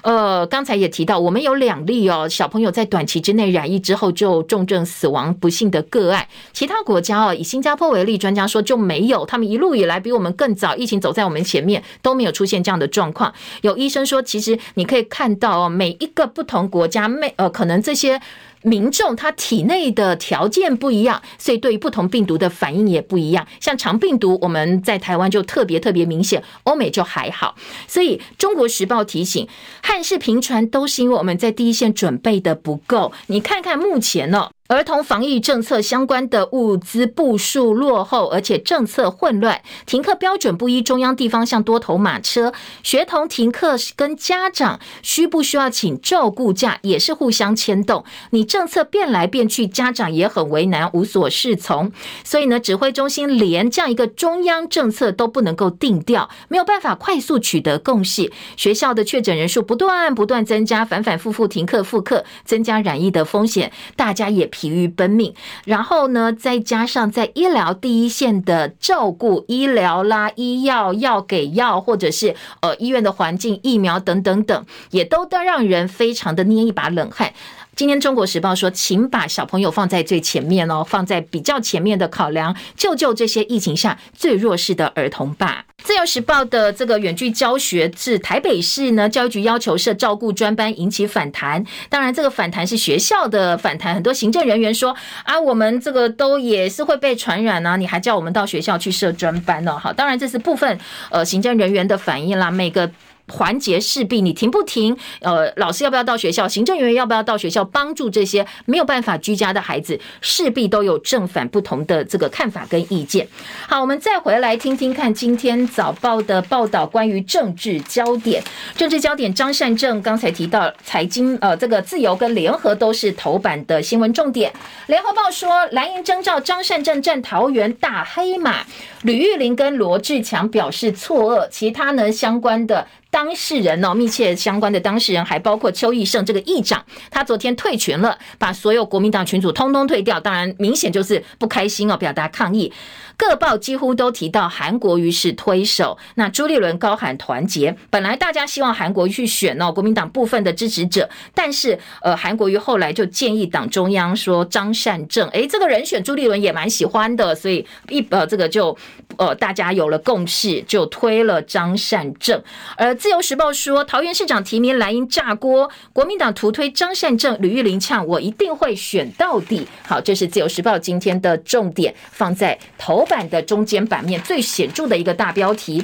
呃，刚才也提到，我们有两例哦，小朋友在短期之内染疫之后就重症死亡，不幸的个案。其他国家哦，以新加坡为例，专家说就没有，他们一路以来比我们更早，疫情走在我们前面，都没有出现这样的状况。有医生说，其实你可以看到哦，每一个不同国家，每呃，可能这些。民众他体内的条件不一样，所以对于不同病毒的反应也不一样。像肠病毒，我们在台湾就特别特别明显，欧美就还好。所以《中国时报》提醒，汉事频传都是因为我们在第一线准备的不够。你看看目前呢、儿童防疫政策相关的物资部署落后，而且政策混乱，停课标准不一，中央地方像多头马车，学童停课跟家长需不需要请照顾假也是互相牵动。你政策变来变去，家长也很为难，无所适从。所以呢，指挥中心连这样一个中央政策都不能够定调，没有办法快速取得共识。学校的确诊人数不断不断增加，反反复复停课复课，增加染疫的风险，大家也。疲于奔命，然后呢，再加上在医疗第一线的照顾、医疗啦、医药药给药，或者是呃医院的环境、疫苗等等等，也都都让人非常的捏一把冷汗。今天《中国时报》说，请把小朋友放在最前面哦，放在比较前面的考量，救救这些疫情下最弱势的儿童吧。《自由时报》的这个远距教学是台北市呢教育局要求设照顾专班，引起反弹。当然，这个反弹是学校的反弹，很多行政人员说啊，我们这个都也是会被传染啊，你还叫我们到学校去设专班呢？好，当然这是部分呃行政人员的反应啦，每个。环节势必你停不停？呃，老师要不要到学校？行政人员要不要到学校帮助这些没有办法居家的孩子？势必都有正反不同的这个看法跟意见。好，我们再回来听听看今天早报的报道，关于政治焦点。政治焦点，张善政刚才提到财经，呃，这个自由跟联合都是头版的新闻重点。联合报说蓝营征召张善政战桃园大黑马，吕玉玲跟罗志强表示错愕，其他呢相关的。当事人哦，密切相关的当事人还包括邱义胜这个议长，他昨天退群了，把所有国民党群组通通退掉，当然明显就是不开心哦，表达抗议。各报几乎都提到韩国瑜是推手，那朱立伦高喊团结。本来大家希望韩国瑜去选哦，国民党部分的支持者，但是呃，韩国瑜后来就建议党中央说张善政，诶，这个人选朱立伦也蛮喜欢的，所以一呃这个就呃大家有了共识，就推了张善政。而自由时报说，桃园市长提名莱茵炸锅，国民党图推张善政，吕玉玲呛我一定会选到底。好，这是自由时报今天的重点，放在头版的中间版面最显著的一个大标题。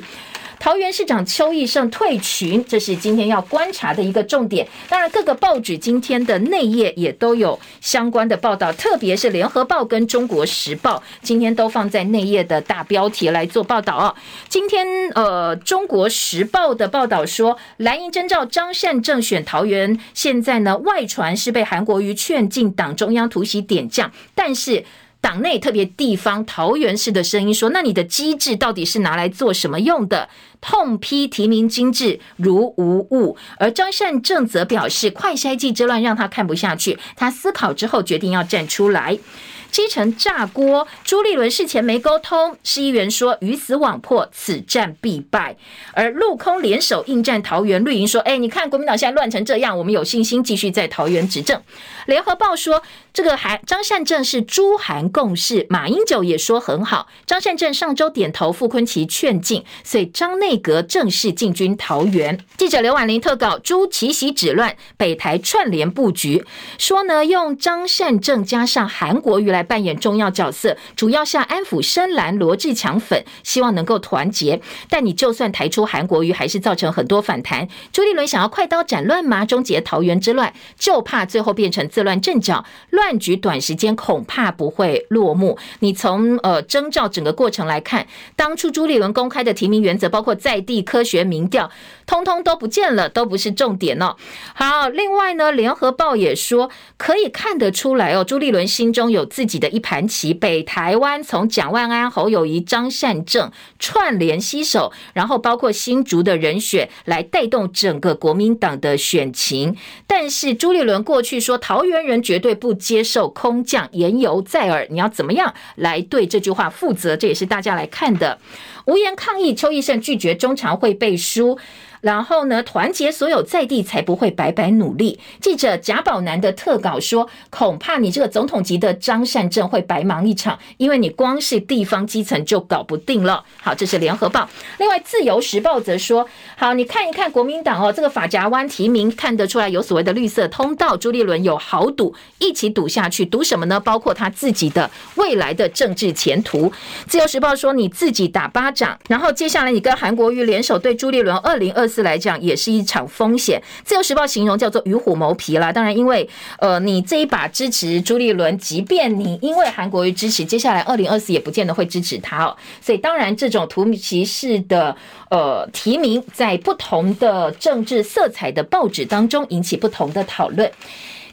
桃园市长邱奕胜退群，这是今天要观察的一个重点。当然，各个报纸今天的内页也都有相关的报道，特别是联合报跟中国时报今天都放在内页的大标题来做报道哦。今天，呃，中国时报的报道说，蓝营征召张善政选桃园，现在呢外传是被韩国瑜劝进党中央突袭点将，但是。党内特别地方桃园市的声音说：“那你的机制到底是拿来做什么用的？”痛批提名机制如无物，而张善政则表示：“快筛剂之乱让他看不下去，他思考之后决定要站出来。”基层炸锅，朱立伦事前没沟通，市议员说鱼死网破，此战必败。而陆空联手应战桃园，绿营说：“哎，你看国民党现在乱成这样，我们有信心继续在桃园执政。”联合报说：“这个韩张善政是朱韩共事，马英九也说很好。张善政上周点头，傅崐萁劝进，所以张内阁正式进军桃园。”记者刘婉玲特稿：朱奇袭止乱，北台串联布局，说呢用张善政加上韩国瑜来。扮演重要角色，主要是安抚深蓝罗志强粉，希望能够团结。但你就算抬出韩国瑜，还是造成很多反弹。朱立伦想要快刀斩乱麻，终结桃园之乱，就怕最后变成自乱阵脚，乱局短时间恐怕不会落幕。你从呃征兆整个过程来看，当初朱立伦公开的提名原则，包括在地科学民调，通通都不见了，都不是重点哦。好，另外呢，联合报也说可以看得出来哦，朱立伦心中有自己。的一盘棋，北台湾从蒋万安、侯友谊、张善政串联携手，然后包括新竹的人选来带动整个国民党的选情。但是朱立伦过去说桃园人绝对不接受空降，言犹在耳。你要怎么样来对这句话负责？这也是大家来看的。无言抗议，邱奕胜拒绝中常会背书。然后呢，团结所有在地，才不会白白努力。记者贾宝南的特稿说，恐怕你这个总统级的张善政会白忙一场，因为你光是地方基层就搞不定了。好，这是联合报。另外，自由时报则说，好，你看一看国民党哦，这个法夹湾提名看得出来有所谓的绿色通道，朱立伦有豪赌，一起赌下去，赌什么呢？包括他自己的未来的政治前途。自由时报说，你自己打八然后接下来你跟韩国瑜联手对朱立伦二零二四。来讲也是一场风险。自由时报形容叫做与虎谋皮啦。当然，因为呃，你这一把支持朱立伦，即便你因为韩国瑜支持，接下来二零二四也不见得会支持他哦。所以，当然这种突袭式的呃提名，在不同的政治色彩的报纸当中引起不同的讨论。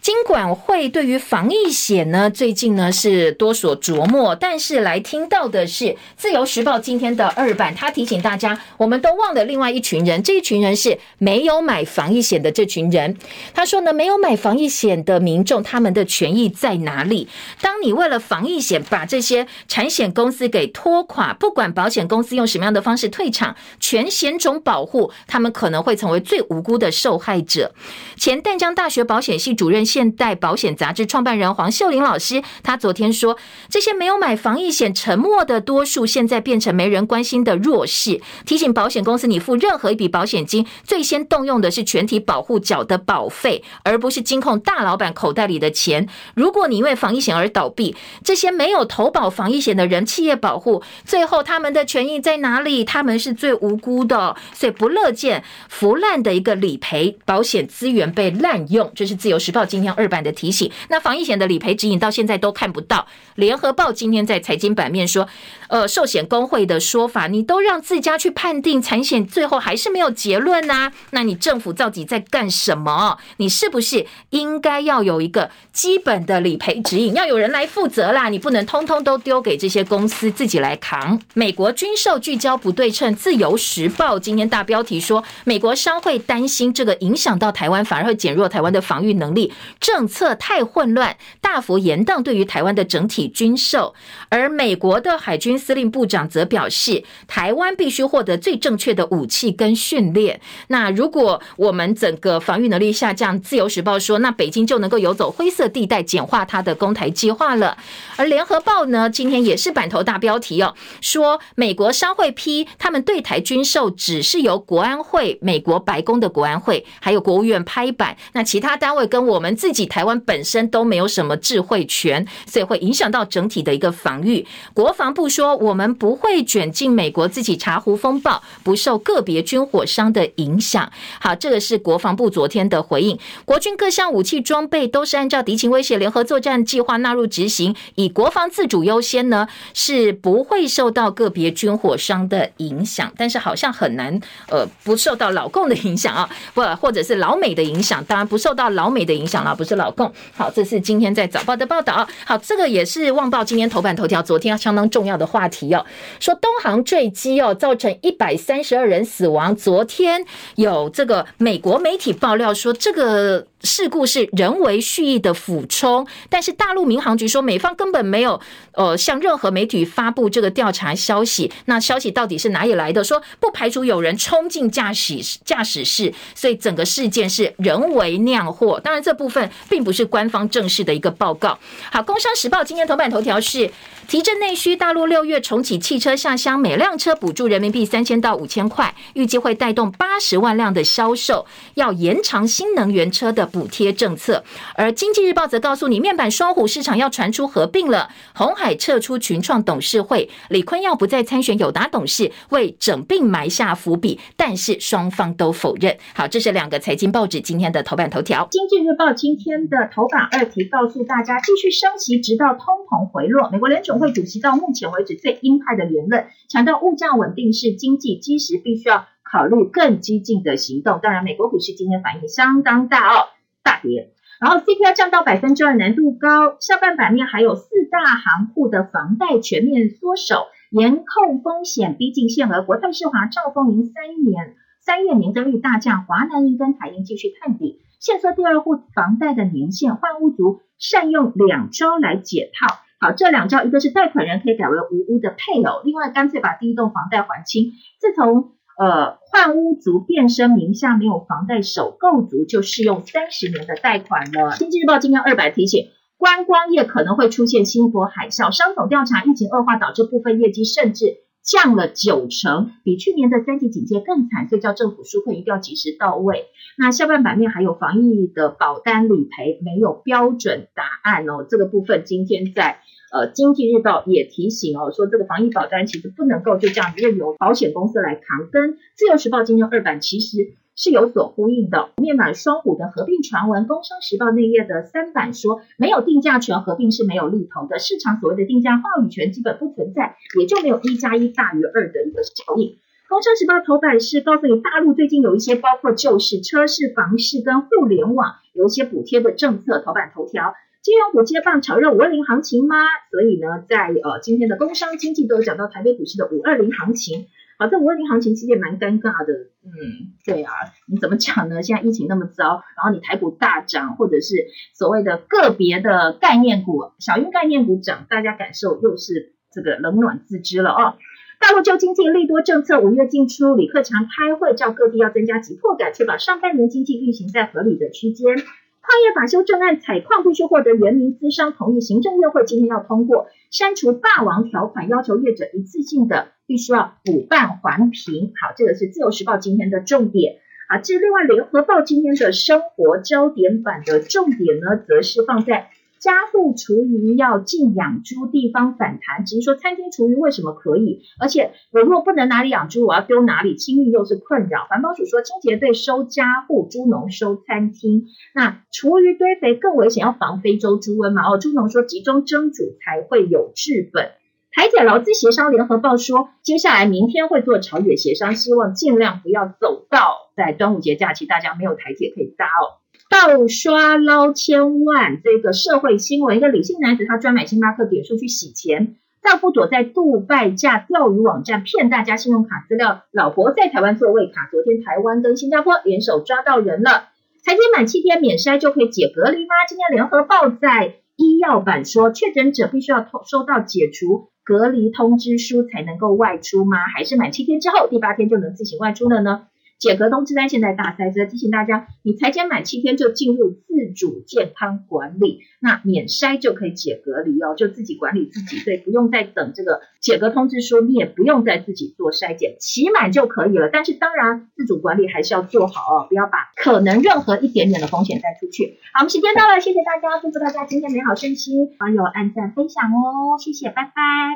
金管会对于防疫险呢，最近呢是多所琢磨，但是来听到的是自由时报今天的二版，他提醒大家，我们都忘了另外一群人，这一群人是没有买防疫险的这群人。他说呢，没有买防疫险的民众，他们的权益在哪里？当你为了防疫险把这些产险公司给拖垮，不管保险公司用什么样的方式退场，全险种保护，他们可能会成为最无辜的受害者。前淡江大学保险系主任。现代保险杂志创办人黄秀玲老师，他昨天说，这些没有买防疫险、沉默的多数，现在变成没人关心的弱势。提醒保险公司，你付任何一笔保险金，最先动用的是全体保护缴的保费，而不是金控大老板口袋里的钱。如果你因为防疫险而倒闭，这些没有投保防疫险的人，企业保护最后他们的权益在哪里？他们是最无辜的，所以不乐见腐烂的一个理赔保险资源被滥用。这是自由时报今。今天二版的提醒。那防疫险的理赔指引到现在都看不到。联合报今天在财经版面说，呃，寿险工会的说法，你都让自家去判定产险，最后还是没有结论呐、啊。那你政府到底在干什么？你是不是应该要有一个基本的理赔指引，要有人来负责啦？你不能通通都丢给这些公司自己来扛。美国军售聚焦不对称，自由时报今天大标题说，美国商会担心这个影响到台湾，反而会减弱台湾的防御能力，政策太混乱，大幅延宕对于台湾的整体军售。而美国的海军司令部长则表示，台湾必须获得最正确的武器跟训练。那如果我们整个防御能力下降，自由时报说，那北京就能够游走灰色地带，简化它的攻台计划了。而联合报呢，今天也是版头大标题哦，说美国商会批他们对台军售只是由国安会、美国白宫的国安会还有国务院拍板，那其他单位跟我们自己台湾本身都没有什么智慧权，所以会影响到整体的一个防御。国防部说，我们不会卷进美国自己茶壶风暴，不受个别军火商的影响。好，这个是国防部昨天的回应。国军各项武器装备都是按照敌情威胁联合作战计划纳入执行，以国防自主优先呢，是不会受到个别军火商的影响。但是好像很难，呃，不受到老共的影响啊，不，或者是老美的影响，当然不受到老美的影响了，不是老共。好，这是今天在早报的报道。好，这个也是《旺报》今天头版头条，昨天相当重要的话题哦，说东航坠机哦，造成一百三十二人死亡。昨天有这个美国媒体爆料说，这个。事故是人为蓄意的俯冲，但是大陆民航局说，美方根本没有呃向任何媒体发布这个调查消息。那消息到底是哪里来的？说不排除有人冲进驾驶驾驶室，所以整个事件是人为酿祸。当然，这部分并不是官方正式的一个报告。好，《工商时报》今天头版头条是。提振内需，大陆六月重启汽车下乡，每辆车补助人民币三千到五千块，预计会带动八十万辆的销售。要延长新能源车的补贴政策。而经济日报则告诉你，面板双虎市场要传出合并了，鸿海撤出群创董事会，李坤耀不再参选友达董事，为整并埋下伏笔。但是双方都否认。好，这是两个财经报纸今天的头版头条。经济日报今天的头版二题告诉大家，继续升息，直到通膨回落。美国联准会主席到目前为止最鹰派的言论，强调物价稳定是经济基石，必须要考虑更激进的行动。当然，美国股市今天反应相当大哦，大跌。然后 CPI 降到百分之二，难度高。下半版面还有四大行库的房贷全面缩手，严控风险逼近限额。国泰世华、兆丰银三年三月年增率大降，华南银跟台银继续探底。限缩第二户房贷的年限，换屋族善用两招来解套。好，这两招，一个是贷款人可以改为无屋的配偶，另外干脆把第一栋房贷还清。自从呃换屋族变身名下没有房贷首购族，就适用三十年的贷款了。经济日报今天二百提醒，观光业可能会出现星火海啸。商总调查，疫情恶化导致部分业绩甚至降了九成，比去年的三级警戒更惨，所以叫政府纾困一定要及时到位。那下半版面还有防疫的保单理赔没有标准答案哦，这个部分今天在。呃，经济日报也提醒哦，说这个防疫保单其实不能够就这样任由保险公司来扛，跟自由时报今天二版其实是有所呼应的。面板双虎的合并传闻，工商时报内页的三版说没有定价权，合并是没有利头的，市场所谓的定价话语权基本不存在，也就没有一加一大于二的一个效应。工商时报头版是告诉你，大陆最近有一些包括旧式车市、房市跟互联网有一些补贴的政策，头版头条。金融股接棒炒热五二零行情吗？所以呢，在呃今天的工商经济都有讲到台北股市的五二零行情。好，这五二零行情其实也蛮尴尬的。嗯，对啊，你怎么讲呢？现在疫情那么糟，然后你台股大涨，或者是所谓的个别的概念股，小鹰概念股涨，大家感受又是这个冷暖自知了哦。大陆就经济利多政策五月进出，李克强开会叫各地要增加急迫感，确保上半年经济运行在合理的区间。矿业法修正案采矿必须获得原民资商同意，行政院会今天要通过删除霸王条款，要求业者一次性的必须要补办环评。好，这个是自由时报今天的重点啊。至于另外联合报今天的生活焦点版的重点呢，则是放在家户厨余要禁养猪，地方反弹，只是说餐厅厨余为什么可以？而且我若不能哪里养猪，我要丢哪里？清运又是困扰。环保署说，清洁队收家户，猪农收餐厅。那厨余堆肥更危险，要防非洲猪瘟嘛？哦，猪农说集中蒸煮才会有治本。台铁劳资协商联合报说，接下来明天会做朝野协商，希望尽量不要走到在端午节假期大家没有台铁可以搭哦。盗刷捞千万，这个社会新闻，一个李姓男子他专买星巴克点数去洗钱，丈夫躲在杜拜架钓鱼网站骗大家信用卡资料，老婆在台湾做位卡。昨天台湾跟新加坡联手抓到人了。采检满七天免筛就可以解隔离吗？今天联合报在医药版说，确诊者必须要通收到解除隔离通知书才能够外出吗？还是满七天之后第八天就能自行外出了呢？解隔通知单现在大塞，这提醒大家，你采检满七天就进入自主健康管理，那免筛就可以解隔离哦，就自己管理自己，所以不用再等这个解隔通知书，你也不用再自己做筛检，期满就可以了。但是当然，自主管理还是要做好哦，不要把可能任何一点点的风险带出去。好，我们时间到了，谢谢大家，祝福大家今天美好身心，网友按赞分享哦，谢谢，拜拜。